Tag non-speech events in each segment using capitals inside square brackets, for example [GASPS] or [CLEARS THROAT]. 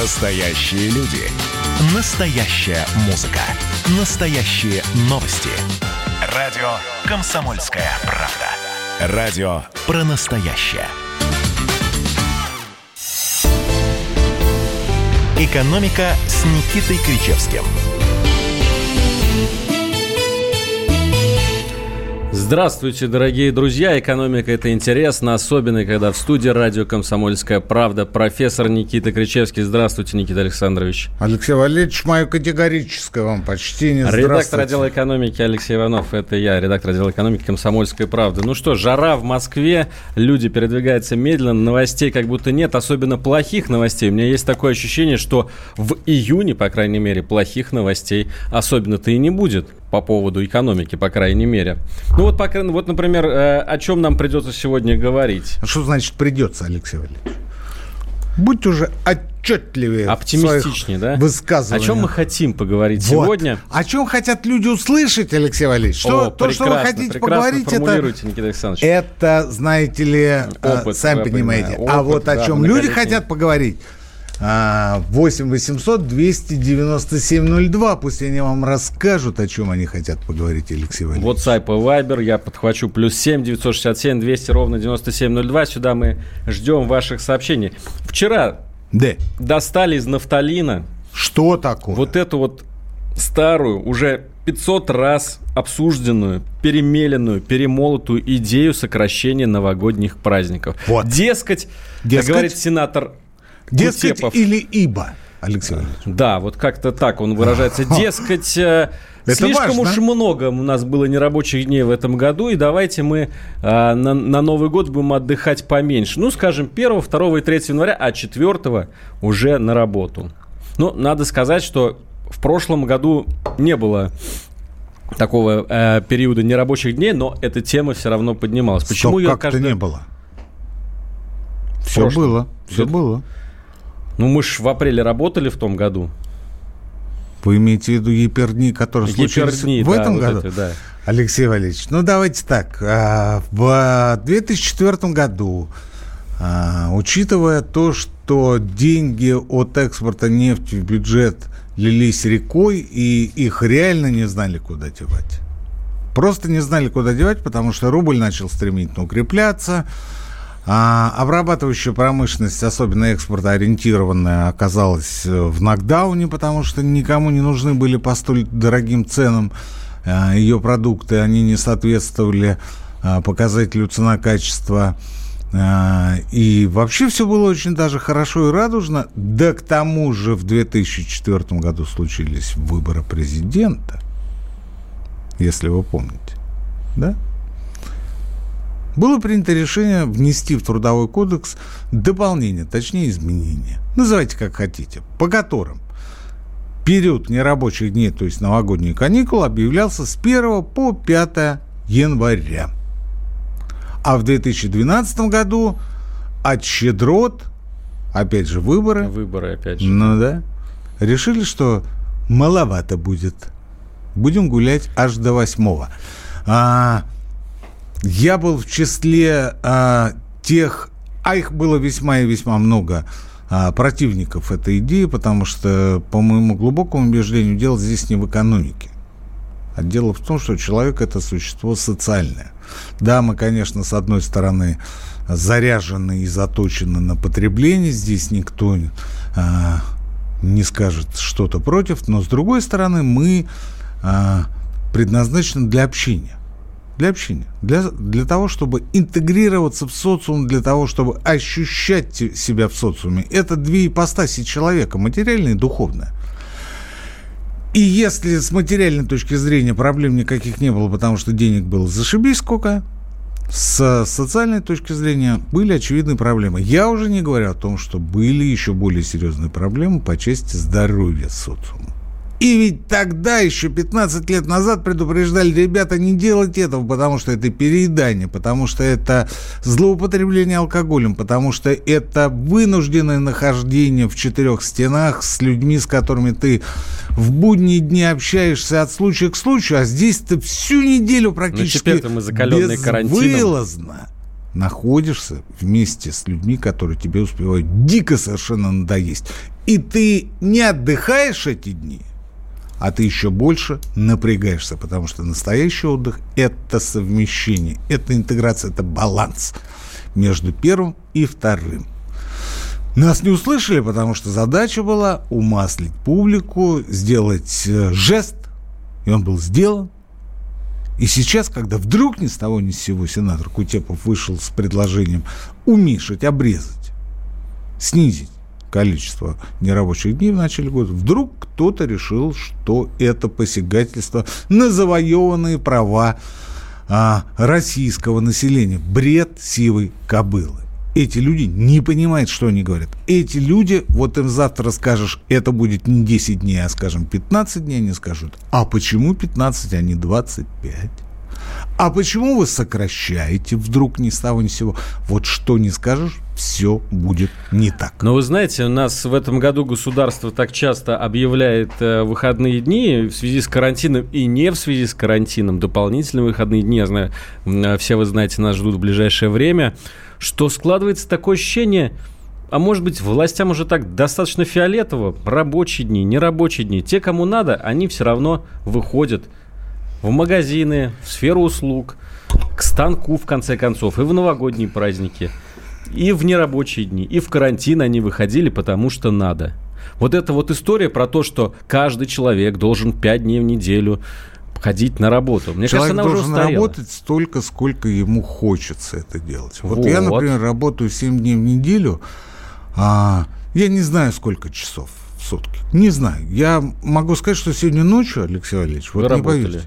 Настоящие люди. Настоящая музыка. Настоящие новости. Радио «Комсомольская правда». Радио про настоящее. «Экономика» с Никитой Кричевским – Здравствуйте, дорогие друзья. Экономика – это интересно, особенно когда в студии радио «Комсомольская правда» профессор Никита Кричевский. Здравствуйте, Никита Александрович. Алексей Валерьевич, мое категорическое вам почтение. Редактор отдела экономики Алексей Иванов. Это я, редактор отдела экономики «Комсомольской правды». Ну что, жара в Москве, люди передвигаются медленно, новостей как будто нет, особенно плохих новостей. У меня есть такое ощущение, что в июне, по крайней мере, плохих новостей особенно-то и не будет по поводу экономики, по крайней мере. Ну вот, по, вот например, э, о чем нам придется сегодня говорить. А что значит придется, Алексей Валерьевич? Будь уже отчетливее. Оптимистичнее, да? Высказывания. О чем мы хотим поговорить вот. сегодня? О чем хотят люди услышать, Алексей Валерьевич? Что, О, то, что вы хотите поговорить, это, это, знаете ли, э, Опыт, сами понимаете. Опыт, а вот о чем люди хотят поговорить, 8 800 297 02. Пусть они вам расскажут, о чем они хотят поговорить, Алексей Валерьевич. WhatsApp и Viber я подхвачу. Плюс 7 967 200 ровно 9702. Сюда мы ждем ваших сообщений. Вчера да. достали из нафталина. Что такое? Вот эту вот старую, уже 500 раз обсужденную, перемеленную, перемолотую идею сокращения новогодних праздников. Вот. Дескать, Дескать, как говорит сенатор Дескать Кутепов. или ибо, Алексей Валерьевич. Да, вот как-то так он выражается. Дескать, э, это Слишком важно. уж много у нас было нерабочих дней в этом году, и давайте мы а, на, на Новый год будем отдыхать поменьше. Ну, скажем, 1, 2 и 3 января, а 4 уже на работу. Ну, надо сказать, что в прошлом году не было такого э, периода нерабочих дней, но эта тема все равно поднималась. Почему Стоп, ее как каждый... не было? Все было, все было. Ну, мы же в апреле работали в том году. Вы имеете в виду гипердни, которые случились в да, этом вот году? Это, да. Алексей Валерьевич, ну давайте так. А, в 2004 году, а, учитывая то, что деньги от экспорта нефти в бюджет лились рекой, и их реально не знали, куда девать. Просто не знали, куда девать, потому что рубль начал стремительно укрепляться, а обрабатывающая промышленность, особенно экспортоориентированная, оказалась э, в нокдауне, потому что никому не нужны были по столь дорогим ценам э, ее продукты, они не соответствовали э, показателю цена-качество. И вообще все было очень даже хорошо и радужно. Да к тому же в 2004 году случились выборы президента, если вы помните. Да? Было принято решение внести в Трудовой кодекс дополнение, точнее изменения. Называйте как хотите, по которым период нерабочих дней, то есть новогодние каникулы, объявлялся с 1 по 5 января. А в 2012 году от щедрот, опять же, выборы. Выборы, опять же. Ну да. Решили, что маловато будет. Будем гулять аж до 8. А, я был в числе а, тех, а их было весьма и весьма много, а, противников этой идеи, потому что, по моему глубокому убеждению, дело здесь не в экономике. А дело в том, что человек – это существо социальное. Да, мы, конечно, с одной стороны, заряжены и заточены на потребление. Здесь никто а, не скажет что-то против. Но, с другой стороны, мы а, предназначены для общения для общения, для, для того, чтобы интегрироваться в социум, для того, чтобы ощущать себя в социуме. Это две ипостаси человека, материальная и духовная. И если с материальной точки зрения проблем никаких не было, потому что денег было зашибись сколько, с социальной точки зрения были очевидные проблемы. Я уже не говорю о том, что были еще более серьезные проблемы по части здоровья социума. И ведь тогда, еще 15 лет назад, предупреждали, ребята, не делайте этого, потому что это переедание, потому что это злоупотребление алкоголем, потому что это вынужденное нахождение в четырех стенах с людьми, с которыми ты в будние дни общаешься от случая к случаю, а здесь ты всю неделю практически мы безвылазно находишься вместе с людьми, которые тебе успевают дико совершенно надоесть. И ты не отдыхаешь эти дни, а ты еще больше напрягаешься, потому что настоящий отдых – это совмещение, это интеграция, это баланс между первым и вторым. Нас не услышали, потому что задача была умаслить публику, сделать э, жест, и он был сделан. И сейчас, когда вдруг ни с того ни с сего сенатор Кутепов вышел с предложением уменьшить, обрезать, снизить количество нерабочих дней в начале года, вдруг кто-то решил, что это посягательство на завоеванные права а, российского населения. Бред сивой кобылы. Эти люди не понимают, что они говорят. Эти люди, вот им завтра скажешь, это будет не 10 дней, а, скажем, 15 дней, они скажут, а почему 15, а не 25? А почему вы сокращаете вдруг ни с того ни сего? Вот что не скажешь, все будет не так. Но вы знаете, у нас в этом году государство так часто объявляет э, выходные дни в связи с карантином и не в связи с карантином. Дополнительные выходные дни, я знаю, все вы знаете, нас ждут в ближайшее время что складывается такое ощущение, а может быть, властям уже так достаточно фиолетово, рабочие дни, нерабочие дни. Те, кому надо, они все равно выходят в магазины, в сферу услуг, к станку, в конце концов, и в новогодние праздники, и в нерабочие дни, и в карантин они выходили, потому что надо. Вот эта вот история про то, что каждый человек должен 5 дней в неделю ходить на работу. Мне Человек кажется, она должен уже работать столько, сколько ему хочется это делать. Вот, вот я, например, работаю 7 дней в неделю, а, я не знаю, сколько часов в сутки. Не знаю. Я могу сказать, что сегодня ночью, Алексей Валерьевич, вот Вы не поверите.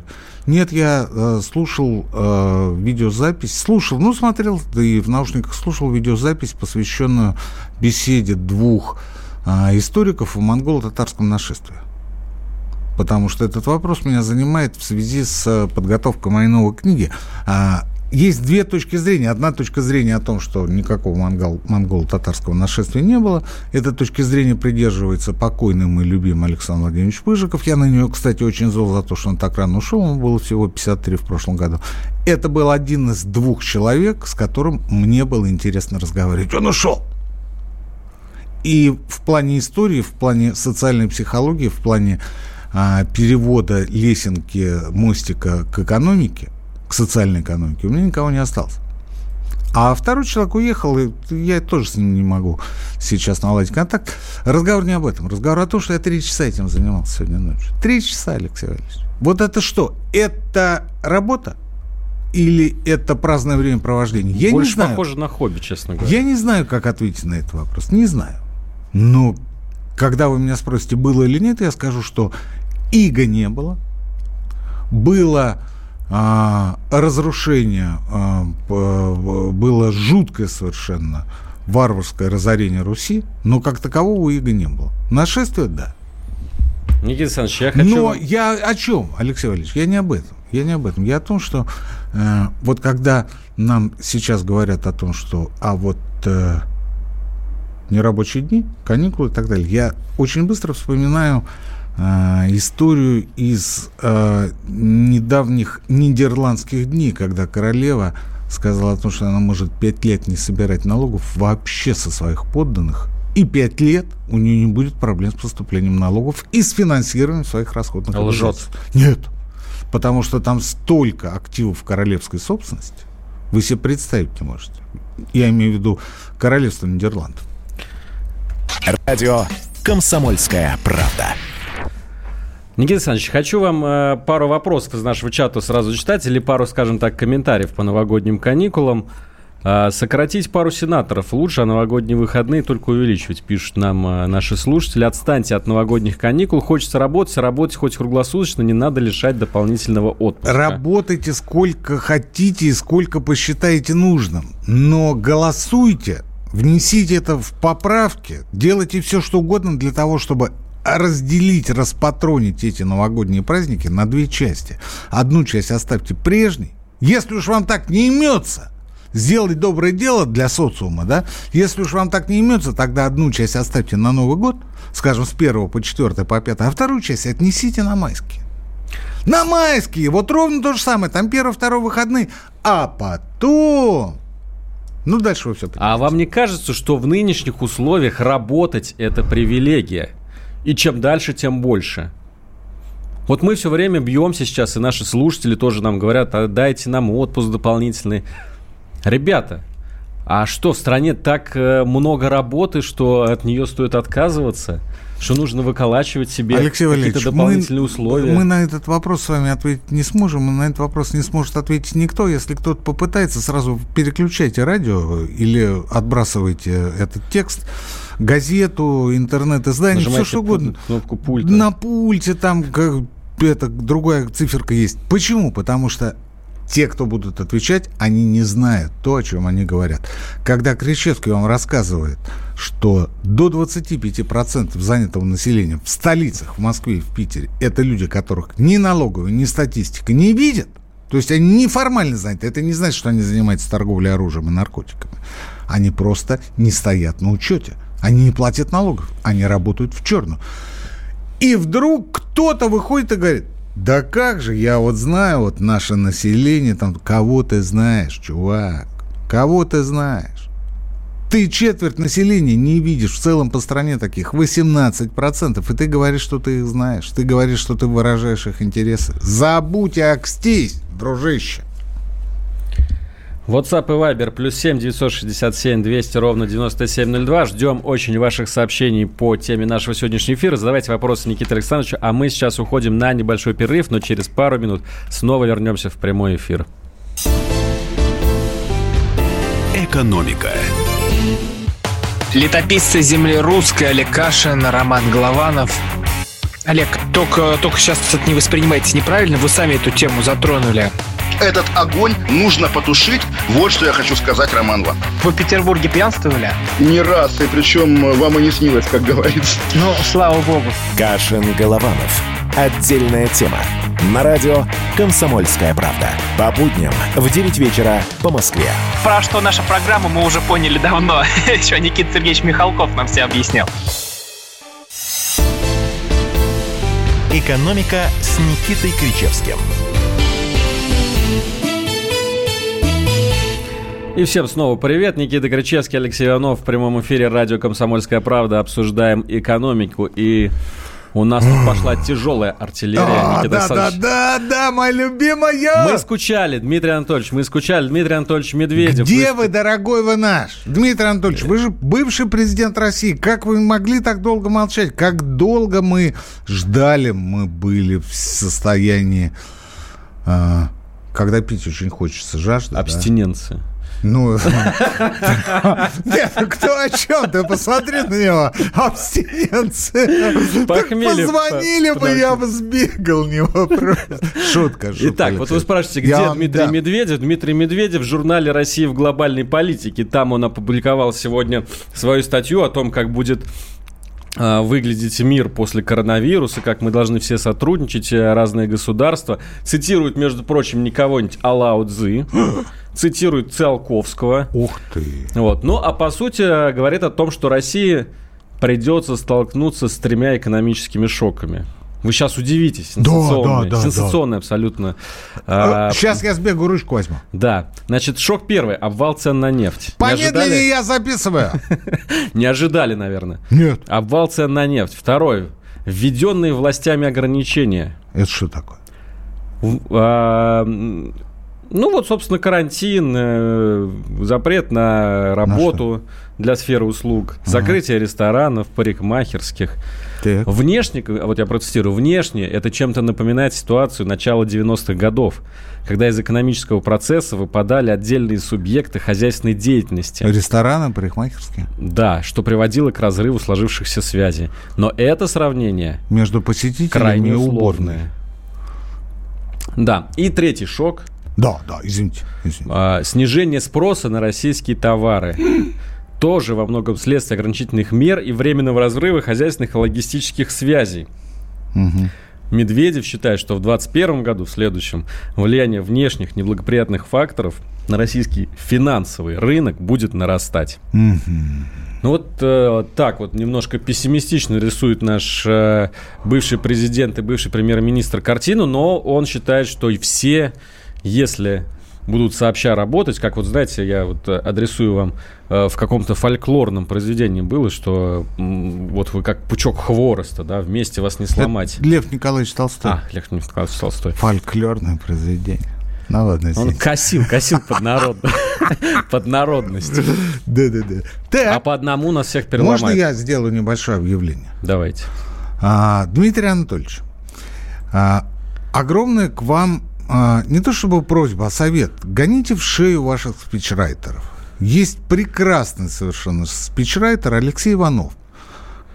Нет, я э, слушал э, видеозапись, слушал, ну, смотрел, да и в наушниках слушал видеозапись, посвященную беседе двух э, историков о монголо-татарском нашествии потому что этот вопрос меня занимает в связи с э, подготовкой моей новой книги. А, есть две точки зрения. Одна точка зрения о том, что никакого монгол, монголо-татарского нашествия не было. Этой точки зрения придерживается покойный мой любимый Александр Владимирович Пыжиков. Я на него, кстати, очень зол за то, что он так рано ушел. Он был всего 53 в прошлом году. Это был один из двух человек, с которым мне было интересно разговаривать. Он ушел! И в плане истории, в плане социальной психологии, в плане а, перевода лесенки мостика к экономике, к социальной экономике, у меня никого не осталось. А второй человек уехал, и я тоже с ним не могу сейчас наладить контакт. Разговор не об этом. Разговор о том, что я три часа этим занимался сегодня ночью. Три часа, Алексей Валерьевич. Вот это что? Это работа? Или это праздное времяпровождение? Я Больше не знаю. похоже на хобби, честно говоря. Я не знаю, как ответить на этот вопрос. Не знаю. Но когда вы меня спросите, было или нет, я скажу, что иго не было, было разрушение, а, было жуткое совершенно варварское разорение Руси, но как такового иго не было. Нашествие, да. Никита Александрович, я хочу... Но я о чем, Алексей Валерьевич? Я не об этом. Я не об этом. Я о том, что э, вот когда нам сейчас говорят о том, что а вот э, нерабочие дни, каникулы и так далее, я очень быстро вспоминаю Э, историю из э, недавних нидерландских дней, когда королева сказала о том, что она может пять лет не собирать налогов вообще со своих подданных, и пять лет у нее не будет проблем с поступлением налогов и с финансированием своих расходных Лжет. Нет, потому что там столько активов королевской собственности, вы себе представить не можете. Я имею в виду королевство Нидерландов. Радио «Комсомольская правда». Никита Александрович, хочу вам э, пару вопросов из нашего чата сразу читать, или пару, скажем так, комментариев по новогодним каникулам. Э, сократить пару сенаторов лучше, а новогодние выходные только увеличивать, пишут нам э, наши слушатели. Отстаньте от новогодних каникул. Хочется работать, работать хоть круглосуточно, не надо лишать дополнительного отпуска. Работайте сколько хотите и сколько посчитаете нужным, но голосуйте внесите это в поправки, делайте все, что угодно для того, чтобы разделить, распатронить эти новогодние праздники на две части. Одну часть оставьте прежней. Если уж вам так не имется сделать доброе дело для социума, да, если уж вам так не имется, тогда одну часть оставьте на Новый год, скажем, с 1 по 4 по 5, а вторую часть отнесите на майские. На майские, вот ровно то же самое, там первый, второй выходные, а потом Ну, дальше вы все понимаете. А вам не кажется, что в нынешних условиях работать – это привилегия? И чем дальше, тем больше. Вот мы все время бьемся сейчас, и наши слушатели тоже нам говорят, а дайте нам отпуск дополнительный. Ребята, а что, в стране так э, много работы, что от нее стоит отказываться? Что нужно выколачивать себе какие-то дополнительные мы, условия? Мы на этот вопрос с вами ответить не сможем. На этот вопрос не сможет ответить никто. Если кто-то попытается, сразу переключайте радио или отбрасывайте этот текст газету, интернет-издание, все что угодно. Кнопку пульта. На пульте там как, это, другая циферка есть. Почему? Потому что те, кто будут отвечать, они не знают то, о чем они говорят. Когда Кричевский вам рассказывает, что до 25% занятого населения в столицах, в Москве и в Питере, это люди, которых ни налоговая, ни статистика не видят, то есть они неформально заняты. Это не значит, что они занимаются торговлей оружием и наркотиками. Они просто не стоят на учете. Они не платят налогов. Они работают в черную. И вдруг кто-то выходит и говорит, да как же, я вот знаю, вот наше население, там, кого ты знаешь, чувак, кого ты знаешь. Ты четверть населения не видишь в целом по стране таких, 18%, и ты говоришь, что ты их знаешь, ты говоришь, что ты выражаешь их интересы. Забудь и окстись, дружище. WhatsApp и Viber плюс 7 967 200 ровно 9702. Ждем очень ваших сообщений по теме нашего сегодняшнего эфира. Задавайте вопросы Никите Александровичу. А мы сейчас уходим на небольшой перерыв, но через пару минут снова вернемся в прямой эфир. Экономика. Летописцы земли русской Олег Кашин, Роман Голованов. Олег, только, только сейчас это не воспринимайте неправильно, вы сами эту тему затронули этот огонь нужно потушить. Вот что я хочу сказать, Роман вам. Вы в Петербурге пьянствовали? Не раз, и причем вам и не снилось, как говорится. Ну, слава богу. Кашин Голованов. Отдельная тема. На радио «Комсомольская правда». По будням в 9 вечера по Москве. Про что наша программа мы уже поняли давно. [LAUGHS] Еще Никита Сергеевич Михалков нам все объяснял. «Экономика» с Никитой Кричевским – И всем снова привет. Никита Кричевский, Алексей Иванов в прямом эфире радио «Комсомольская правда». Обсуждаем экономику и у нас тут пошла тяжелая артиллерия, Никита да, да, да, да, моя любимая! Мы скучали, Дмитрий Анатольевич, мы скучали. Дмитрий Анатольевич Медведев. Где вы, вы дорогой вы наш? Дмитрий Анатольевич, вы же бывший президент России. Как вы могли так долго молчать? Как долго мы ждали, мы были в состоянии... А, когда пить очень хочется, жажда. Абстиненция. Да? Ну, нет, ну кто о чем? Ты посмотри на него. Абстиненция. Похмелье. Позвонили бы, я бы сбегал, не вопрос. Шутка, шутка. Итак, вот вы спрашиваете, где Дмитрий Медведев? Дмитрий Медведев в журнале «Россия в глобальной политике». Там он опубликовал сегодня свою статью о том, как будет а, выглядеть мир после коронавируса, как мы должны все сотрудничать, э, разные государства. Цитирует, между прочим, не кого-нибудь, а Лао Цзы. [GASPS] Цитирует Циолковского. Ух ты. Вот. Ну, а по сути говорит о том, что России придется столкнуться с тремя экономическими шоками. Вы сейчас удивитесь. Сенсационный, да, да, да, сенсационный да. абсолютно. А, сейчас я сбегу ручку возьму. Да. Значит, шок первый. Обвал цен на нефть. Помедленнее я записываю. [LAUGHS] Не ожидали, наверное. Нет. Обвал цен на нефть. Второй. Введенные властями ограничения. Это что такое? А, ну вот, собственно, карантин, э, запрет на работу на для сферы услуг, ага. закрытие ресторанов, парикмахерских. Так. Внешне, вот я протестирую, внешне это чем-то напоминает ситуацию начала 90-х годов, когда из экономического процесса выпадали отдельные субъекты хозяйственной деятельности. Рестораны, парикмахерские? Да, что приводило к разрыву сложившихся связей. Но это сравнение между посетителями крайне условное. Да, и третий шок. Да, да, извините. извините. А, снижение спроса на российские товары тоже во многом следствие ограничительных мер и временного разрыва хозяйственных и логистических связей. Угу. Медведев считает, что в 2021 году, в следующем, влияние внешних неблагоприятных факторов на российский финансовый рынок будет нарастать. Угу. Ну вот э, так вот немножко пессимистично рисует наш э, бывший президент и бывший премьер-министр картину, но он считает, что все, если будут сообща работать, как вот, знаете, я вот адресую вам э, в каком-то фольклорном произведении было, что вот вы как пучок хвороста, да, вместе вас не сломать. Это Лев Николаевич Толстой. А, Лев Николаевич Толстой. Фольклорное произведение. Ну ладно, Он косил, косил под народ. [LAUGHS] Под народность. Да-да-да. А по одному нас всех переломают. Можно я сделаю небольшое объявление? Давайте. А, Дмитрий Анатольевич, а, огромное к вам а, не то чтобы просьба, а совет. Гоните в шею ваших спичрайтеров. Есть прекрасный совершенно спичрайтер Алексей Иванов.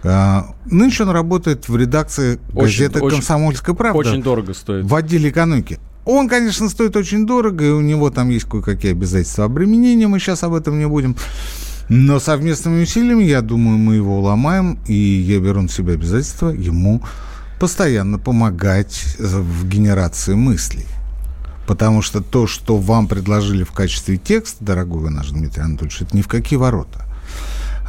А, нынче он работает в редакции газеты очень, «Комсомольская правда». Очень дорого стоит. В отделе экономики. Он, конечно, стоит очень дорого, и у него там есть кое-какие обязательства обременения, мы сейчас об этом не будем. Но совместными усилиями, я думаю, мы его уломаем, и я беру на себя обязательство ему постоянно помогать в генерации мыслей. Потому что то, что вам предложили в качестве текста, дорогой вы наш Дмитрий Анатольевич, это ни в какие ворота.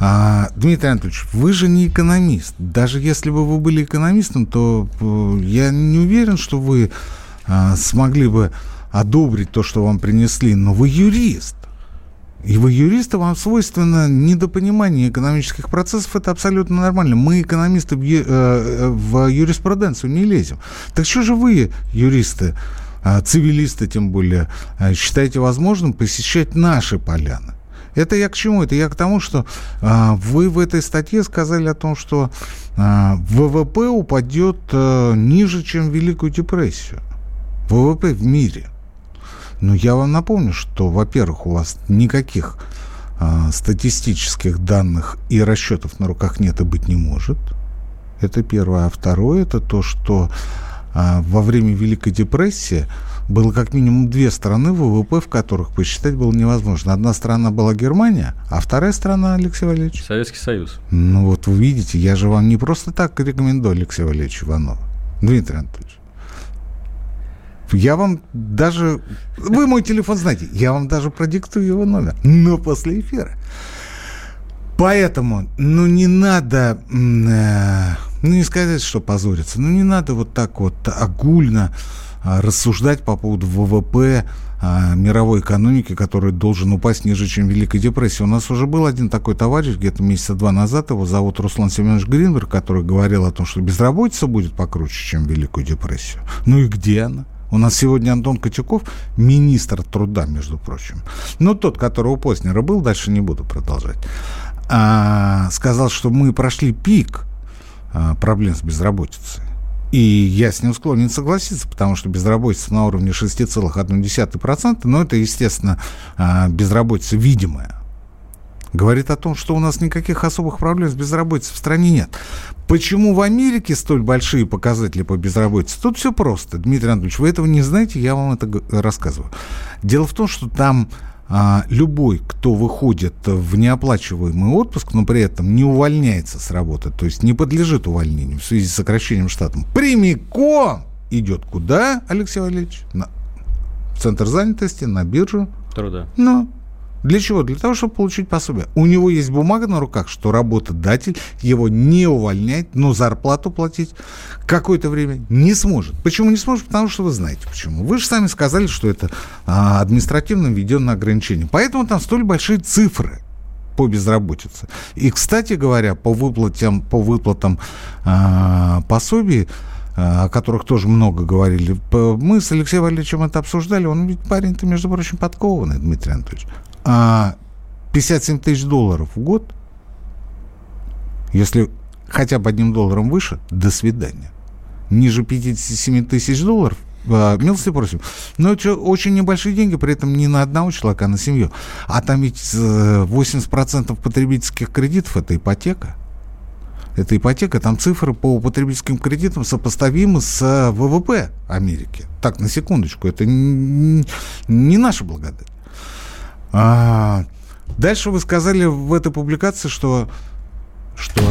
А, Дмитрий Анатольевич, вы же не экономист. Даже если бы вы были экономистом, то э, я не уверен, что вы а, смогли бы одобрить то, что вам принесли, но вы юрист. И вы юристы, вам свойственно недопонимание экономических процессов, это абсолютно нормально. Мы, экономисты, в, э, юриспруденцию не лезем. Так что же вы, юристы, цивилисты тем более, а, считаете возможным посещать наши поляны? Это я к чему? Это я к тому, что а, вы в этой статье сказали о том, что а, ВВП упадет а, ниже, чем Великую депрессию. ВВП в мире. Но я вам напомню, что, во-первых, у вас никаких а, статистических данных и расчетов на руках нет и быть не может. Это первое. А второе, это то, что а, во время Великой депрессии было как минимум две страны, ВВП в которых посчитать было невозможно. Одна страна была Германия, а вторая страна, Алексей Валерьевич? Советский Союз. Ну вот вы видите, я же вам не просто так рекомендую Алексея Валерьевича Иванова. Дмитрий Анатольевич. Я вам даже... Вы мой телефон знаете. Я вам даже продиктую его номер. Но после эфира. Поэтому, ну, не надо... Ну, не сказать, что позориться. Ну, не надо вот так вот огульно а, рассуждать по поводу ВВП а, мировой экономики, который должен упасть ниже, чем Великая депрессия. У нас уже был один такой товарищ где-то месяца два назад, его зовут Руслан Семенович Гринберг, который говорил о том, что безработица будет покруче, чем Великую депрессию. Ну и где она? У нас сегодня Антон Котюков, министр труда, между прочим. Но тот, который у Познера был, дальше не буду продолжать, а, сказал, что мы прошли пик проблем с безработицей. И я с ним склонен согласиться, потому что безработица на уровне 6,1%, но это, естественно, а, безработица видимая говорит о том, что у нас никаких особых проблем с безработицей в стране нет. Почему в Америке столь большие показатели по безработице? Тут все просто. Дмитрий Анатольевич, вы этого не знаете, я вам это рассказываю. Дело в том, что там а, любой, кто выходит в неоплачиваемый отпуск, но при этом не увольняется с работы, то есть не подлежит увольнению в связи с сокращением штата, прямиком идет куда, Алексей Валерьевич? На центр занятости, на биржу. Труда. Ну, для чего? Для того, чтобы получить пособие. У него есть бумага на руках, что работодатель его не увольняет, но зарплату платить какое-то время не сможет. Почему не сможет? Потому что вы знаете почему. Вы же сами сказали, что это а, административно введенное ограничение. Поэтому там столь большие цифры по безработице. И, кстати говоря, по выплатам, по выплатам а, пособий, а, о которых тоже много говорили. Мы с Алексеем Валерьевичем это обсуждали. Он ведь парень-то, между прочим, подкованный, Дмитрий Анатольевич. 57 а, тысяч долларов в год, если хотя бы одним долларом выше, до свидания. Ниже 57 тысяч долларов, а, милости просим. Но это очень небольшие деньги, при этом не на одного человека, а на семью. А там ведь 80% потребительских кредитов – это ипотека. Это ипотека, там цифры по потребительским кредитам сопоставимы с э, ВВП Америки. Так, на секундочку, это не наша благодать. А, дальше вы сказали в этой публикации, что... Что?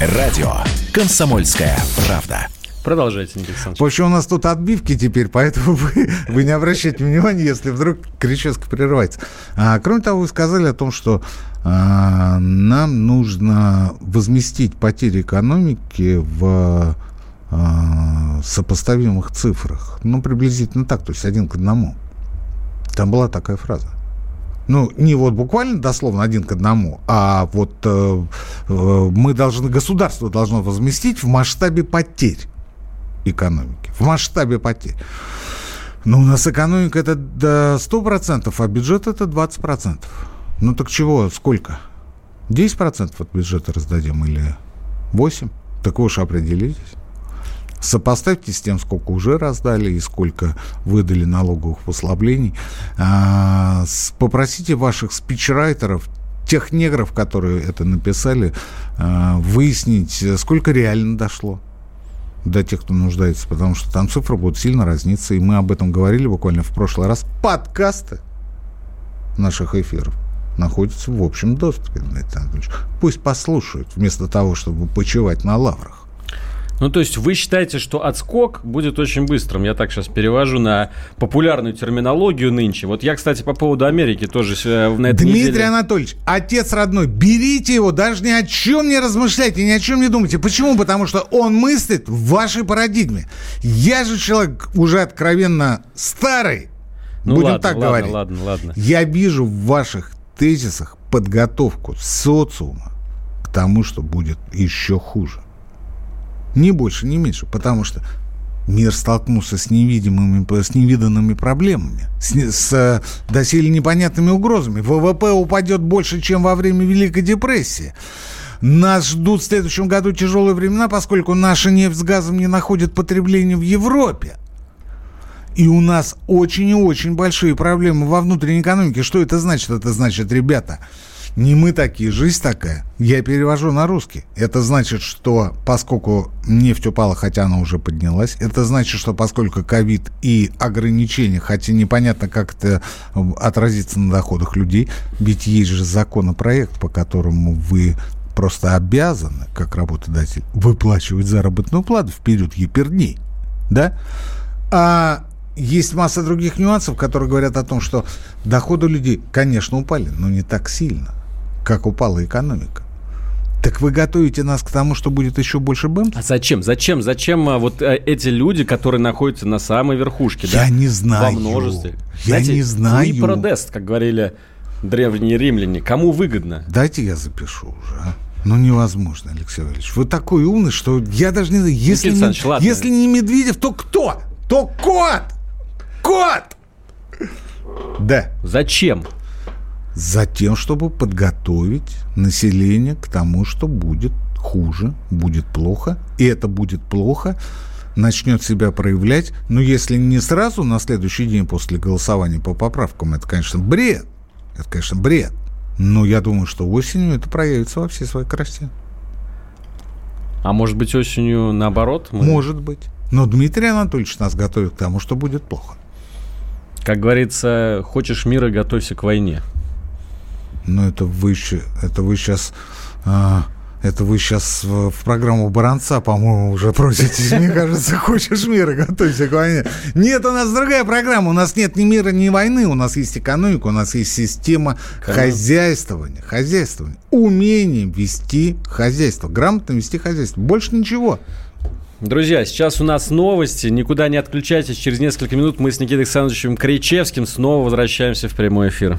Радио «Комсомольская правда». Продолжайте, Никита Александрович. В общем, у нас тут отбивки теперь, поэтому [LAUGHS] вы, вы не обращайте внимания, если вдруг крическа прерывается. А, кроме того, вы сказали о том, что а, нам нужно возместить потери экономики в а, сопоставимых цифрах. Ну, приблизительно так, то есть один к одному. Там была такая фраза. Ну, не вот буквально дословно один к одному, а вот э, э, мы должны, государство должно возместить в масштабе потерь экономики. В масштабе потерь. Но у нас экономика это до 100%, а бюджет это 20%. Ну так чего, сколько? 10% от бюджета раздадим или 8%? Так вы уж определитесь. Сопоставьте с тем, сколько уже раздали и сколько выдали налоговых послаблений. А, попросите ваших спичрайтеров, тех негров, которые это написали, а, выяснить, сколько реально дошло до тех, кто нуждается, потому что там цифры будут сильно разниться, и мы об этом говорили буквально в прошлый раз. Подкасты наших эфиров находятся в общем доступе. Пусть послушают, вместо того, чтобы почивать на лаврах. Ну, то есть вы считаете, что отскок будет очень быстрым? Я так сейчас перевожу на популярную терминологию нынче. Вот я, кстати, по поводу Америки тоже э, на этой Дмитрий неделе... Анатольевич, отец родной, берите его, даже ни о чем не размышляйте, ни о чем не думайте. Почему? Потому что он мыслит в вашей парадигме. Я же человек уже откровенно старый. Ну, Будем ладно, так ладно, говорить. Ладно, ладно. Я вижу в ваших тезисах подготовку социума к тому, что будет еще хуже. Ни больше, ни меньше. Потому что мир столкнулся с невидимыми, с невиданными проблемами, с, с э, доселе непонятными угрозами. ВВП упадет больше, чем во время Великой депрессии. Нас ждут в следующем году тяжелые времена, поскольку наша нефть с газом не находит потребления в Европе. И у нас очень и очень большие проблемы во внутренней экономике. Что это значит? Это значит, ребята, не мы такие, жизнь такая. Я перевожу на русский. Это значит, что поскольку нефть упала, хотя она уже поднялась, это значит, что поскольку ковид и ограничения, хотя непонятно, как это отразится на доходах людей, ведь есть же законопроект, по которому вы просто обязаны, как работодатель, выплачивать заработную плату в период гипердней. Да? А есть масса других нюансов, которые говорят о том, что доходы людей, конечно, упали, но не так сильно как упала экономика. Так вы готовите нас к тому, что будет еще больше БЭМ? А зачем? Зачем? Зачем а, вот э, эти люди, которые находятся на самой верхушке? Я да? не знаю. Во множестве. Я Знаете, не знаю. И продест, как говорили древние римляне. Кому выгодно? Дайте я запишу уже, а? Ну, невозможно, Алексей Валерьевич. Вы такой умный, что я даже не знаю, если, не, если не Медведев, то кто? То кот! Кот! Да. Зачем? Затем, чтобы подготовить население к тому, что будет хуже, будет плохо. И это будет плохо, начнет себя проявлять. Но если не сразу, на следующий день после голосования по поправкам, это, конечно, бред. Это, конечно, бред. Но я думаю, что осенью это проявится во всей своей красе. А может быть, осенью наоборот? Мы... Может быть. Но Дмитрий Анатольевич нас готовит к тому, что будет плохо. Как говорится, хочешь мира, готовься к войне. Ну, это вы, это вы сейчас... А, это вы сейчас в, программу Баранца, по-моему, уже проситесь. Мне кажется, [LAUGHS] хочешь мира, готовься к войне. Нет, у нас другая программа. У нас нет ни мира, ни войны. У нас есть экономика, у нас есть система хозяйствования. Хозяйствования. Умение вести хозяйство. Грамотно вести хозяйство. Больше ничего. Друзья, сейчас у нас новости. Никуда не отключайтесь. Через несколько минут мы с Никитой Александровичем Кричевским снова возвращаемся в прямой эфир.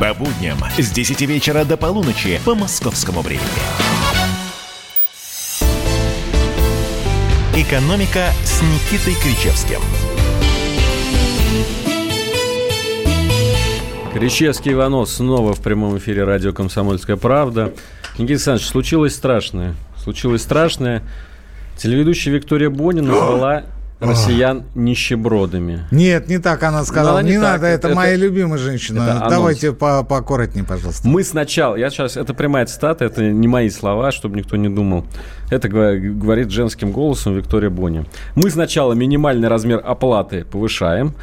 По будням с 10 вечера до полуночи по московскому времени. «Экономика» с Никитой Кричевским. Кричевский Иванов снова в прямом эфире радио «Комсомольская правда». Никита Александрович, случилось страшное. Случилось страшное. Телеведущая Виктория Бонина [GASPS] назвала россиян нищебродами. Нет, не так она сказала. она не, не так. надо, это, это моя любимая женщина. Это Давайте по поаккуратнее, пожалуйста. Мы сначала, я сейчас, это прямая цитата, это не мои слова, чтобы никто не думал. Это говорит женским голосом Виктория Бони. Мы сначала минимальный размер оплаты повышаем,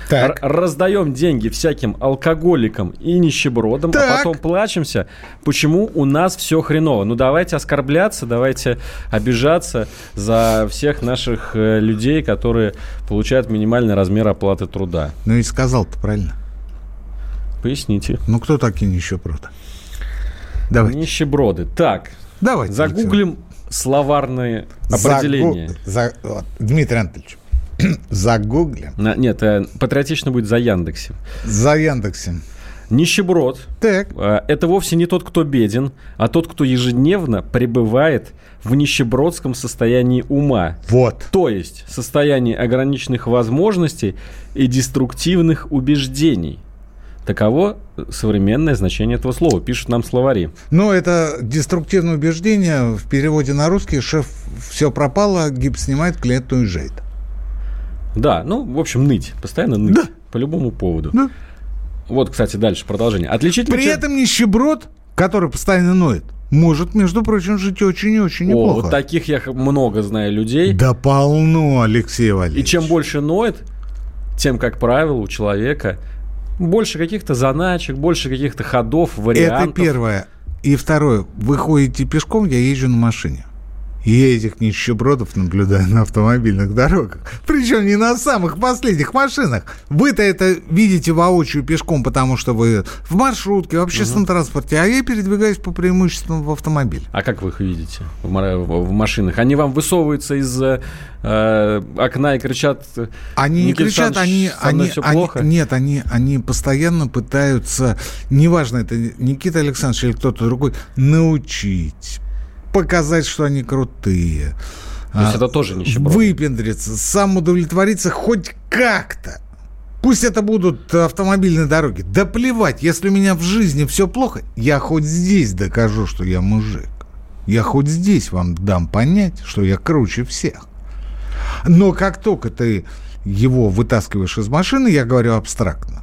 раздаем деньги всяким алкоголикам и нищебродам, а так. а потом плачемся, почему у нас все хреново. Ну давайте оскорбляться, давайте обижаться за всех наших э, людей, которые получают минимальный размер оплаты труда. Ну и сказал-то правильно. Поясните. Ну кто такие нищеброды? Давай. Нищеброды. Так. Давай. Загуглим словарные определения. За, вот, Дмитрий Анатольевич, [CLEARS THROAT] загуглим. На, нет, э, патриотично будет за Яндексем. За Яндексем. Нищеброд так. Э, это вовсе не тот, кто беден, а тот, кто ежедневно пребывает в нищебродском состоянии ума. Вот. То есть состоянии ограниченных возможностей и деструктивных убеждений. Таково современное значение этого слова, пишут нам словари. Ну, это деструктивное убеждение. В переводе на русский шеф все пропало, гипс снимает, клиент уезжает. Да, ну, в общем, ныть. Постоянно ныть. Да. По любому поводу. Да. Вот, кстати, дальше продолжение. Отличительный При этом нищеброд, который постоянно ноет, может, между прочим, жить очень и очень неплохо. О, вот таких я много знаю людей. Да полно, Алексей Валерьевич. И чем больше ноет, тем, как правило, у человека больше каких-то заначек, больше каких-то ходов, вариантов. Это первое. И второе. Вы ходите пешком, я езжу на машине. Я этих нищебродов наблюдаю на автомобильных дорогах. Причем не на самых последних машинах. Вы-то это видите воочию пешком, потому что вы в маршрутке, в общественном угу. транспорте, а я передвигаюсь по преимуществу в автомобиле. А как вы их видите в, в машинах? Они вам высовываются из э, окна и кричат... Они не кричат, они... они, все они плохо? Нет, они, они постоянно пытаются, неважно, это Никита Александрович или кто-то другой, научить, показать, что они крутые. То есть а, это тоже нищеброд? Выпендриться, сам удовлетвориться хоть как-то. Пусть это будут автомобильные дороги. Да плевать, если у меня в жизни все плохо, я хоть здесь докажу, что я мужик. Я хоть здесь вам дам понять, что я круче всех. Но как только ты его вытаскиваешь из машины, я говорю абстрактно,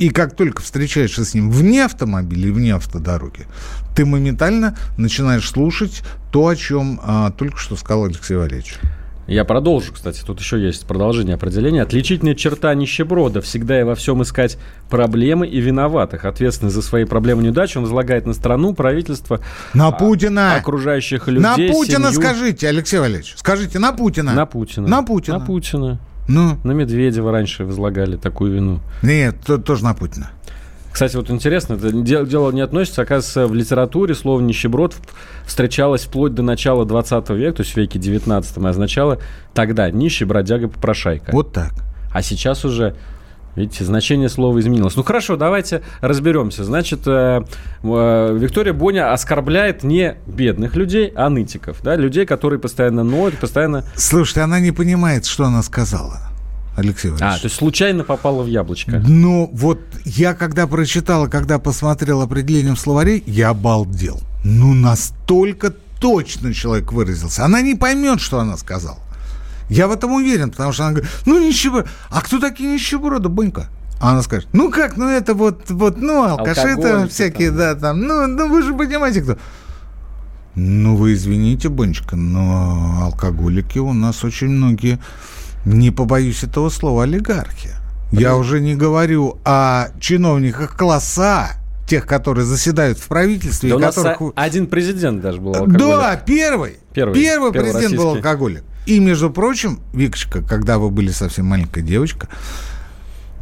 и как только встречаешься с ним вне автомобиля и вне автодороги, ты моментально начинаешь слушать то, о чем а, только что сказал Алексей Валерьевич. Я продолжу, кстати, тут еще есть продолжение определения. Отличительная черта нищеброда – всегда и во всем искать проблемы и виноватых. Ответственность за свои проблемы и неудачи он возлагает на страну, правительство, на а, Путина. окружающих людей, На Путина семью. скажите, Алексей Валерьевич, скажите, на Путина. На Путина. На Путина. На Путина. Ну? На Медведева раньше возлагали такую вину. Нет, то, тоже на Путина. Кстати, вот интересно, это дело не относится, оказывается, в литературе слово «нищеброд» встречалось вплоть до начала 20 века, то есть в веке 19 и означало тогда нищий, бродяга, попрошайка. Вот так. А сейчас уже Видите, значение слова изменилось. Ну хорошо, давайте разберемся. Значит, э, э, Виктория Боня оскорбляет не бедных людей, а нытиков. Да? Людей, которые постоянно ноют, постоянно... Слушайте, она не понимает, что она сказала. Алексей Валерьевич. А, то есть случайно попала в яблочко. Ну, вот я когда прочитала, когда посмотрел определение в словаре, я обалдел. Ну, настолько точно человек выразился. Она не поймет, что она сказала. Я в этом уверен, потому что она говорит, ну нищеброд. А кто такие нищеброды, Бонька? А она скажет, ну как, ну это вот, вот ну алкаши там всякие, там. да, там, ну, ну вы же понимаете, кто. Ну вы извините, Бонечка, но алкоголики у нас очень многие, не побоюсь этого слова, олигархи. Я уже не говорю о чиновниках класса, тех, которые заседают в правительстве. Да у нас которых... один президент даже был алкоголик. Да, первый. Первый, первый, первый президент российский. был алкоголик. И, между прочим, Викочка, когда вы были совсем маленькая девочка,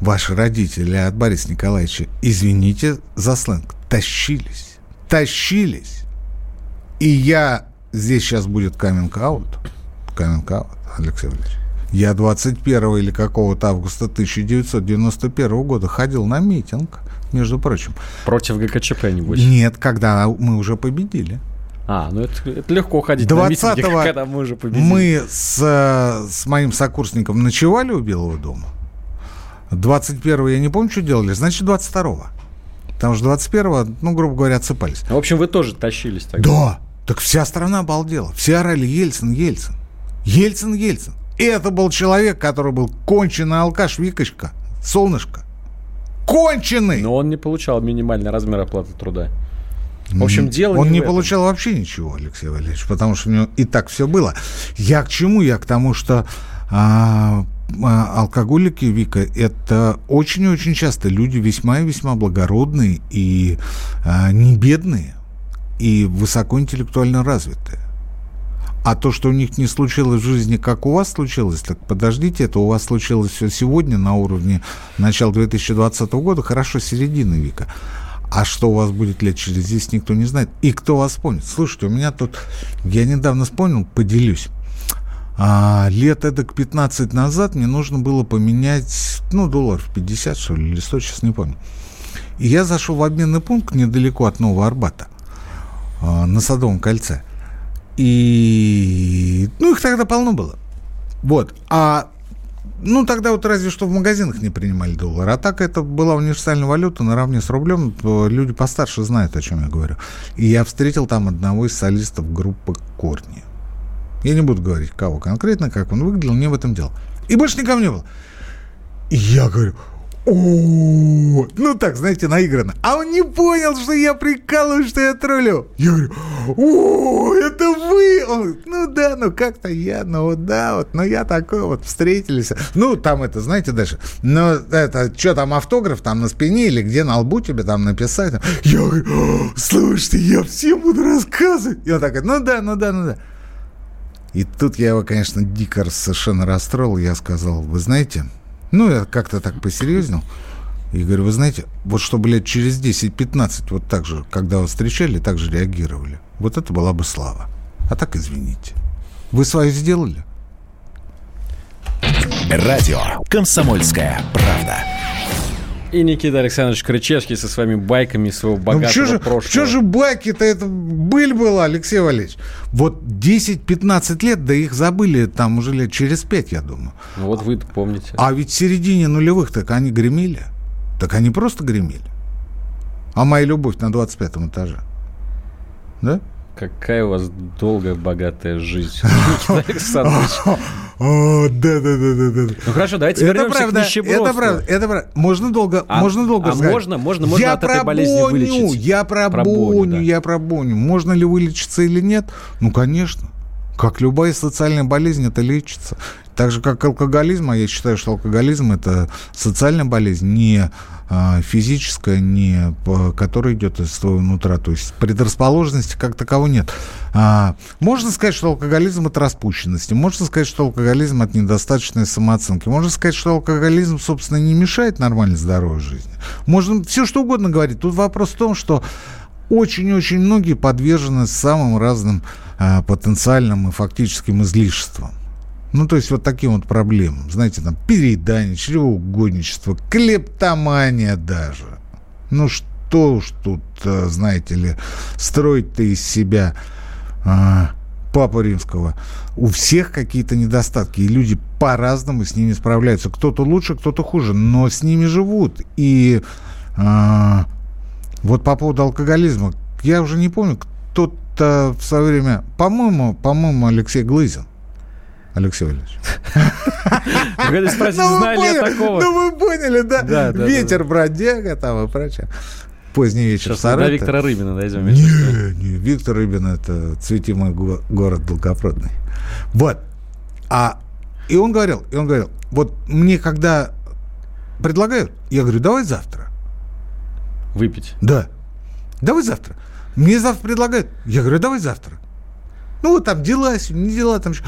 ваши родители от Бориса Николаевича, извините за сленг, тащились. Тащились. И я... Здесь сейчас будет каминг-аут. Каминг-аут, Алексей Валерьевич. Я 21 или какого-то августа 1991 года ходил на митинг, между прочим. Против ГКЧП, небось? Нет, когда мы уже победили. А, ну это, это легко ходить 20 на митинги, [LAUGHS] когда мы уже победили. Мы с, с моим сокурсником ночевали у Белого дома. 21-го я не помню, что делали, значит, 22-го. Потому что 21-го, ну, грубо говоря, отсыпались. В общем, вы тоже тащились тогда. Да, так вся страна обалдела. Все орали Ельцин, Ельцин. Ельцин, Ельцин. это был человек, который был конченый алкаш, Викочка, солнышко. Конченый! Но он не получал минимальный размер оплаты труда. В общем, дело Он не, не получал вообще ничего, Алексей Валерьевич, потому что у него и так все было. Я к чему? Я к тому, что а, а, алкоголики, Вика, это очень-очень часто люди весьма и весьма благородные и а, не бедные, и высокоинтеллектуально развитые. А то, что у них не случилось в жизни, как у вас случилось, так подождите, это у вас случилось все сегодня на уровне начала 2020 года, хорошо, середины века. А что у вас будет лет через 10, никто не знает. И кто вас помнит? Слушайте, у меня тут... Я недавно вспомнил, поделюсь. А, лет эдак 15 назад мне нужно было поменять, ну, долларов 50, что ли, или 100, сейчас не помню. И я зашел в обменный пункт недалеко от Нового Арбата, а, на Садовом кольце. И, ну, их тогда полно было. Вот. А ну, тогда вот разве что в магазинах не принимали доллар. А так это была универсальная валюта наравне с рублем. Люди постарше знают, о чем я говорю. И я встретил там одного из солистов группы «Корни». Я не буду говорить, кого конкретно, как он выглядел, не в этом дело. И больше никого не было. И я говорю, о, ну так, знаете, наигранно. А он не понял, что я прикалываюсь, что я троллю. Я говорю, о, это вы? Он, ну да, ну как-то я, ну вот да, вот, ну я такой вот, встретились. Ну там это, знаете, дальше, ну это, что там, автограф там на спине или где на лбу тебе там написать? Я говорю, слушайте, я всем буду рассказывать. И он такой, ну да, ну да, ну да. И тут я его, конечно, дико совершенно расстроил. Я сказал, вы знаете, ну, я как-то так посерьезнел. И говорю, вы знаете, вот чтобы лет через 10-15 вот так же, когда вас встречали, так же реагировали. Вот это была бы слава. А так извините. Вы свое сделали? Радио «Комсомольская правда». И Никита Александрович Крычевский со своими байками своего богатого ну, что же, прошлого. Что же байки-то это быль была, Алексей Валерьевич? Вот 10-15 лет, да их забыли там уже лет через 5, я думаю. Ну вот вы помните. А ведь в середине нулевых так они гремели. Так они просто гремели. А моя любовь на 25 этаже. Да? Какая у вас долгая, богатая жизнь, [LAUGHS] Никита Александрович. [LAUGHS] О, да, да, да, да, да. Ну хорошо, давайте это вернемся правда, к нищебродству. Это правда, это правда. Можно долго, А- можно долго а сказать. можно, можно, можно я от этой болезни боню, вылечить? Я про, Про боню, боню, да. я про боню. Можно ли вылечиться или нет? Ну, конечно. Как любая социальная болезнь, это лечится. Так же, как алкоголизм, а я считаю, что алкоголизм – это социальная болезнь, не физическая, не, по- которая идет из твоего нутра. То есть предрасположенности как таковой нет. А, можно сказать, что алкоголизм – это распущенность. Можно сказать, что алкоголизм – это недостаточная самооценки. Можно сказать, что алкоголизм, собственно, не мешает нормальной здоровой жизни. Можно все что угодно говорить. Тут вопрос в том, что очень-очень многие подвержены самым разным а, потенциальным и фактическим излишествам. Ну, то есть вот таким вот проблемам. Знаете, там переедание, чревоугодничество, клептомания даже. Ну, что уж тут, а, знаете ли, строить-то из себя а, Папу Римского. У всех какие-то недостатки, и люди по-разному с ними справляются. Кто-то лучше, кто-то хуже, но с ними живут. И а, вот по поводу алкоголизма, я уже не помню, кто-то в свое время, по-моему, по-моему, Алексей Глызин. Алексей Валерьевич. Спросить, Ну, вы знали я такого? Ну, вы поняли, да? Да, да, Ветер, бродяга там и прочее. Поздний вечер Сейчас Саратове. Виктора Рыбина дойдем. Не, не, Виктор Рыбин это цветимый го- город Долгопрудный. Вот. А, и он говорил, и он говорил, вот мне когда предлагают, я говорю, давай завтра. Выпить. Да. Давай завтра. Мне завтра предлагают. Я говорю, давай завтра. Ну, вот там дела, не дела, там еще.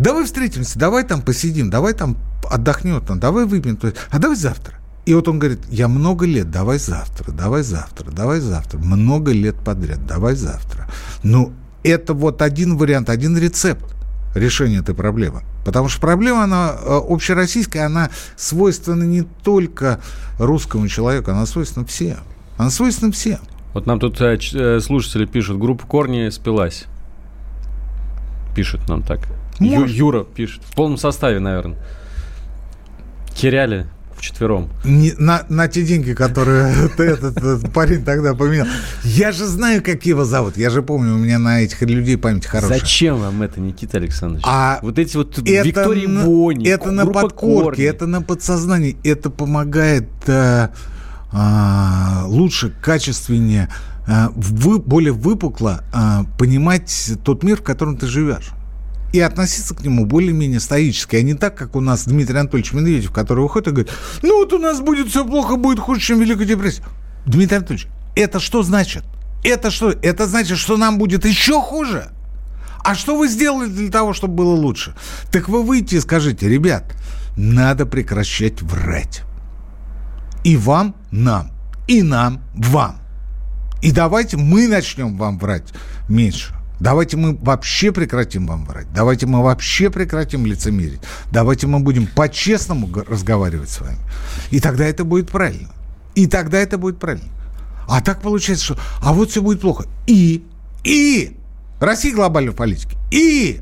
Давай встретимся, давай там посидим, давай там отдохнем, там, давай выпьем. То есть, А давай завтра. И вот он говорит, я много лет, давай завтра, давай завтра, давай завтра. Много лет подряд, давай завтра. Ну, это вот один вариант, один рецепт решения этой проблемы. Потому что проблема, она э, общероссийская, она свойственна не только русскому человеку, она свойственна всем. Она свойственна всем. Вот нам тут э, э, слушатели пишут, группа Корни спилась. Пишет нам так. Ю-. Юра пишет. В полном составе, наверное. Теряли вчетвером. Не, на, на те деньги, которые [LAUGHS] этот парень тогда поменял. Я же знаю, как его зовут. Я же помню, у меня на этих людей память хорошая. Зачем вам это, Никита Александрович? А вот эти вот Виктории Бони, Это на подкорке, это на подсознании. Это помогает э, э, лучше, качественнее, э, вы, более выпукло э, понимать тот мир, в котором ты живешь и относиться к нему более-менее стоически, а не так, как у нас Дмитрий Анатольевич Медведев, который выходит и говорит, ну вот у нас будет все плохо, будет хуже, чем Великая депрессия. Дмитрий Анатольевич, это что значит? Это что? Это значит, что нам будет еще хуже? А что вы сделали для того, чтобы было лучше? Так вы выйдите и скажите, ребят, надо прекращать врать. И вам, нам. И нам, вам. И давайте мы начнем вам врать меньше. Давайте мы вообще прекратим вам врать. Давайте мы вообще прекратим лицемерить. Давайте мы будем по-честному разговаривать с вами. И тогда это будет правильно. И тогда это будет правильно. А так получается, что а вот все будет плохо. И, и Россия глобальной политики. И,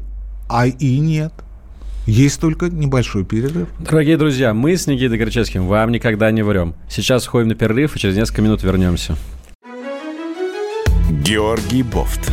а и нет. Есть только небольшой перерыв. Дорогие друзья, мы с Никитой Горчевским вам никогда не врем. Сейчас ходим на перерыв и через несколько минут вернемся. Георгий Бофт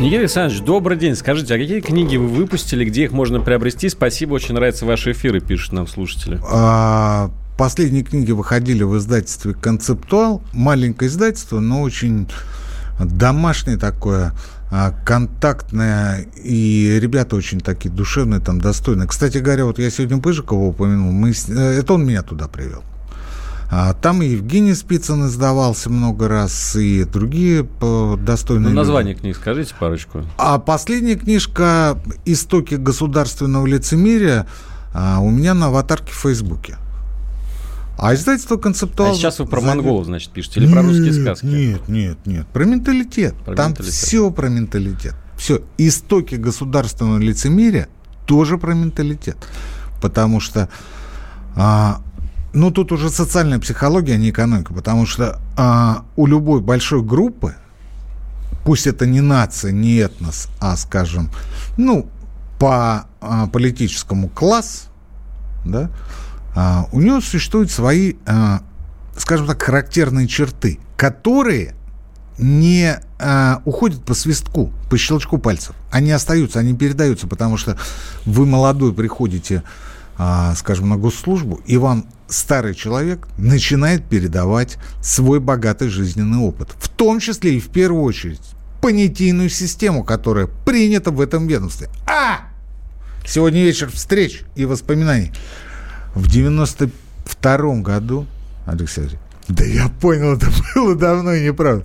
Никита Александрович, добрый день. Скажите, а какие книги вы выпустили, где их можно приобрести? Спасибо, очень нравятся ваши эфиры, пишут нам слушатели. А, последние книги выходили в издательстве «Концептуал». Маленькое издательство, но очень домашнее такое, а, контактное, и ребята очень такие душевные, там, достойные. Кстати говоря, вот я сегодня Пыжикова упомянул, мы, э, это он меня туда привел. А, там и Евгений Спицын издавался много раз, и другие достойные Ну, название книг скажите парочку. А последняя книжка «Истоки государственного лицемерия» а, у меня на аватарке в Фейсбуке. А издательство концептуал... А сейчас вы про монголов, значит, пишете, или про русские сказки? Нет, нет, нет. Про менталитет. Про Там менталитет. все про менталитет. Все. Истоки государственного лицемерия тоже про менталитет. Потому что а, ну, тут уже социальная психология, а не экономика, потому что а, у любой большой группы, пусть это не нация, не этнос, а, скажем, ну, по а, политическому класс, да, а, у него существуют свои, а, скажем так, характерные черты, которые не а, уходят по свистку, по щелчку пальцев. Они остаются, они передаются, потому что вы молодой приходите, а, скажем, на госслужбу, и вам старый человек начинает передавать свой богатый жизненный опыт. В том числе и в первую очередь понятийную систему, которая принята в этом ведомстве. А! Сегодня вечер встреч и воспоминаний. В 92 году, Алексей да я понял, это [LAUGHS] было давно и неправда.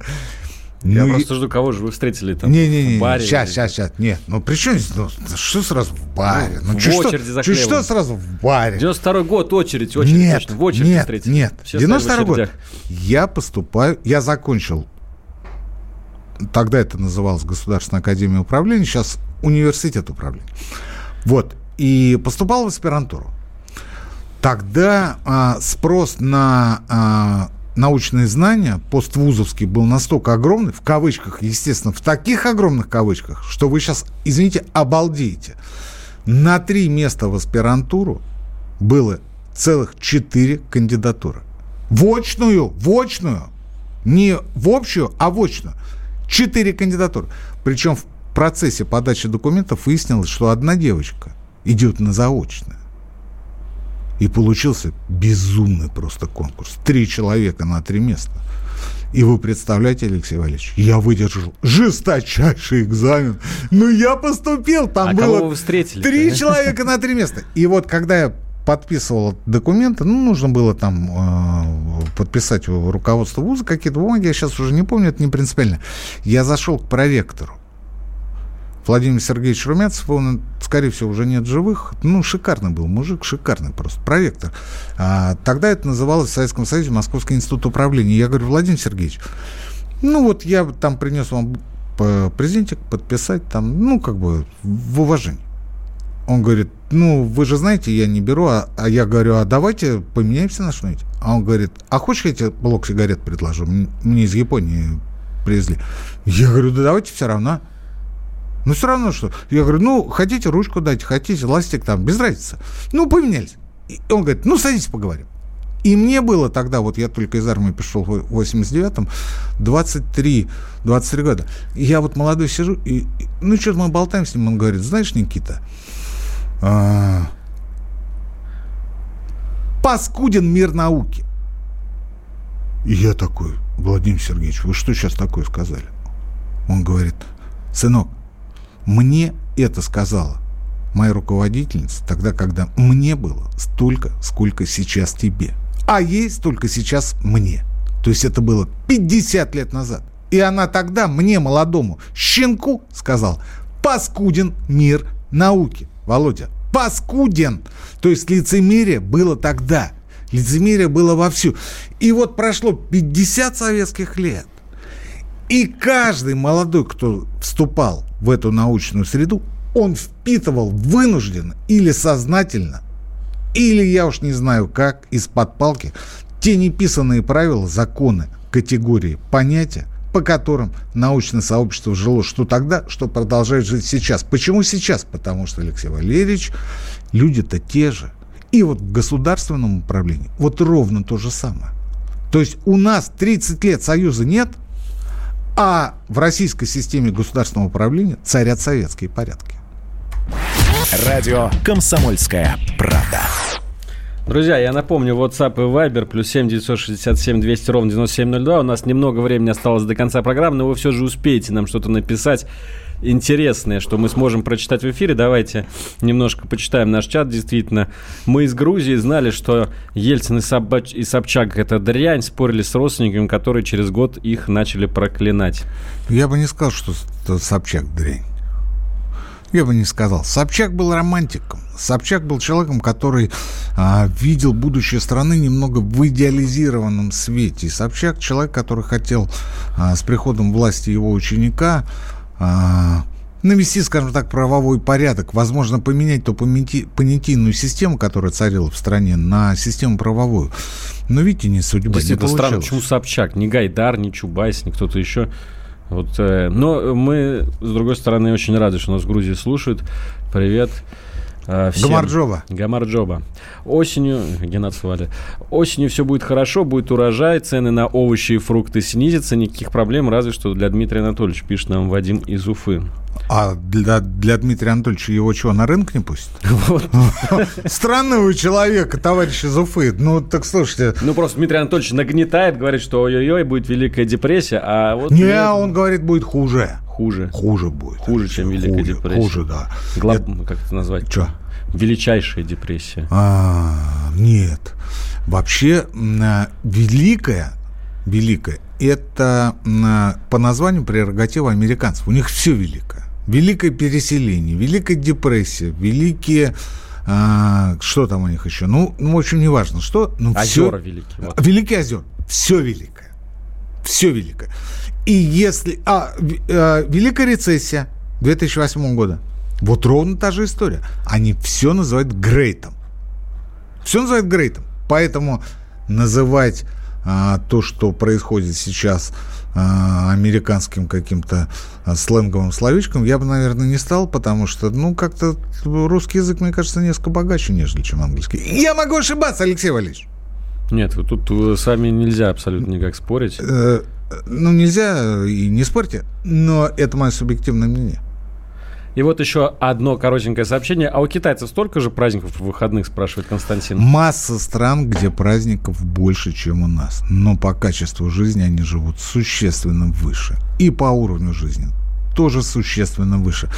Я ну, просто и... жду, кого же вы встретили там не, не, не, в баре. Сейчас, сейчас, сейчас. Нет, ну при чем здесь? Ну, что сразу в баре? Ну, ну в чуть очереди что, за чуть что сразу в баре? 92 год, очередь, очередь. Нет, точно, в очереди нет, встретили. нет. Все 92 год. Я поступаю, я закончил, тогда это называлось Государственная Академия Управления, сейчас Университет Управления. Вот, и поступал в аспирантуру. Тогда а, спрос на а, научные знания, поствузовский, был настолько огромный, в кавычках, естественно, в таких огромных кавычках, что вы сейчас, извините, обалдеете. На три места в аспирантуру было целых четыре кандидатуры. В очную, в очную, не в общую, а в очную. Четыре кандидатуры. Причем в процессе подачи документов выяснилось, что одна девочка идет на заочное. И получился безумный просто конкурс. Три человека на три места. И вы представляете, Алексей Валерьевич, я выдержал жесточайший экзамен. Ну, я поступил, там а было кого вы встретили три человека на три места. И вот когда я подписывал документы, ну, нужно было там э, подписать руководство вуза, какие-то бумаги, я сейчас уже не помню, это не принципиально. Я зашел к проректору Владимир Сергеевич Румянцев, он, скорее всего, уже нет живых. Ну, шикарный был мужик, шикарный просто, проектор. А, тогда это называлось в Советском Союзе Московский институт управления. Я говорю, Владимир Сергеевич, ну вот я там принес вам презентик подписать, там, ну, как бы в уважении. Он говорит, ну, вы же знаете, я не беру, а, а я говорю, а давайте поменяемся на что-нибудь. А он говорит, а хочешь, я тебе блок сигарет предложу? Мне из Японии привезли. Я говорю, да давайте все равно. Ну, все равно что. Я говорю, ну, хотите ручку дать, хотите ластик там, без разницы. Ну, поменялись. И он говорит, ну, садитесь, поговорим. И мне было тогда, вот я только из армии пришел в 89-м, 23, 23 года. И я вот молодой сижу, и, ну, что-то мы болтаем с ним, он говорит, знаешь, Никита, а, паскуден мир науки. И я такой, Владимир Сергеевич, вы что сейчас такое сказали? Он говорит, сынок, мне это сказала моя руководительница тогда, когда мне было столько, сколько сейчас тебе. А ей столько сейчас мне. То есть это было 50 лет назад. И она тогда мне, молодому щенку, сказал, паскуден мир науки. Володя, паскуден. То есть лицемерие было тогда. Лицемерие было вовсю. И вот прошло 50 советских лет. И каждый молодой, кто вступал в эту научную среду, он впитывал вынужденно или сознательно, или я уж не знаю как, из-под палки, те неписанные правила, законы, категории, понятия, по которым научное сообщество жило что тогда, что продолжает жить сейчас. Почему сейчас? Потому что, Алексей Валерьевич, люди-то те же. И вот в государственном управлении вот ровно то же самое. То есть у нас 30 лет Союза нет, а в российской системе государственного управления царят советские порядки. Радио «Комсомольская правда». Друзья, я напомню, WhatsApp и Viber, плюс 7 967 200 ровно 9702. У нас немного времени осталось до конца программы, но вы все же успеете нам что-то написать интересное, что мы сможем прочитать в эфире. Давайте немножко почитаем наш чат. Действительно, мы из Грузии знали, что Ельцин и, Собач... и Собчак – это дрянь, спорили с родственниками, которые через год их начали проклинать. Я бы не сказал, что Собчак дрянь. Я бы не сказал. Собчак был романтиком. Собчак был человеком, который а, видел будущее страны немного в идеализированном свете. И Собчак человек, который хотел а, с приходом власти его ученика а, навести, скажем так, правовой порядок, возможно, поменять ту понятийную систему, которая царила в стране, на систему правовую. Но видите, не судьба, Действительно не странно, почему Собчак, не Гайдар, не Чубайс, не кто-то еще. Вот, э, но мы, с другой стороны, очень рады, что нас в Грузии слушают. Привет. Э, всем. Гамарджоба. Гамарджоба. Осенью, Геннад Свали, осенью все будет хорошо, будет урожай, цены на овощи и фрукты снизятся, никаких проблем, разве что для Дмитрия Анатольевича, пишет нам Вадим из Уфы. А для, для Дмитрия Анатольевича его что, на рынок не пустят? [LAUGHS] [LAUGHS] Странный вы человек, товарищ из Уфы. Ну, так слушайте. Ну, просто Дмитрий Анатольевич нагнетает, говорит, что ой-ой-ой, будет Великая депрессия, а вот... Не, он говорит, будет хуже. Хуже. Хуже будет. Хуже, чем Великая хуже, депрессия. Хуже, да. Глав... Это... Как это назвать? Что? Величайшая депрессия. А, нет. Вообще, великая, великая, это по названию прерогатива американцев. У них все великое. Великое переселение, Великая депрессия, великие... А, что там у них еще? Ну, ну в общем, неважно, что. Ну, озера все, великие. Вот. Великие озера. Все великое. Все великое. И если... А, а, Великая рецессия 2008 года. Вот ровно та же история. Они все называют грейтом. Все называют грейтом. Поэтому называть а, то, что происходит сейчас а, американским каким-то а, сленговым словечком, я бы, наверное, не стал, потому что, ну, как-то русский язык, мне кажется, несколько богаче, нежели чем английский. Я могу ошибаться, Алексей Валерьевич. Нет, тут вы сами нельзя абсолютно никак спорить. Э, ну, нельзя и не спорьте, но это мое субъективное мнение. И вот еще одно коротенькое сообщение. А у китайцев столько же праздников в выходных, спрашивает Константин? Масса стран, где праздников больше, чем у нас. Но по качеству жизни они живут существенно выше. И по уровню жизни тоже существенно выше.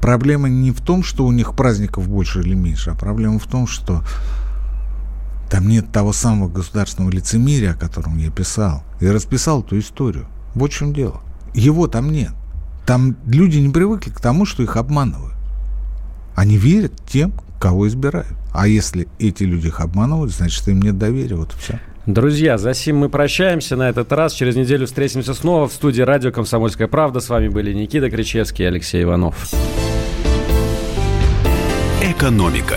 Проблема не в том, что у них праздников больше или меньше, а проблема в том, что там нет того самого государственного лицемерия, о котором я писал. Я расписал эту историю. Вот в чем дело. Его там нет. Там люди не привыкли к тому, что их обманывают. Они верят тем, кого избирают. А если эти люди их обманывают, значит, им нет доверия. Вот и все. Друзья, за сим мы прощаемся на этот раз. Через неделю встретимся снова в студии радио «Комсомольская правда». С вами были Никита Кричевский и Алексей Иванов. Экономика.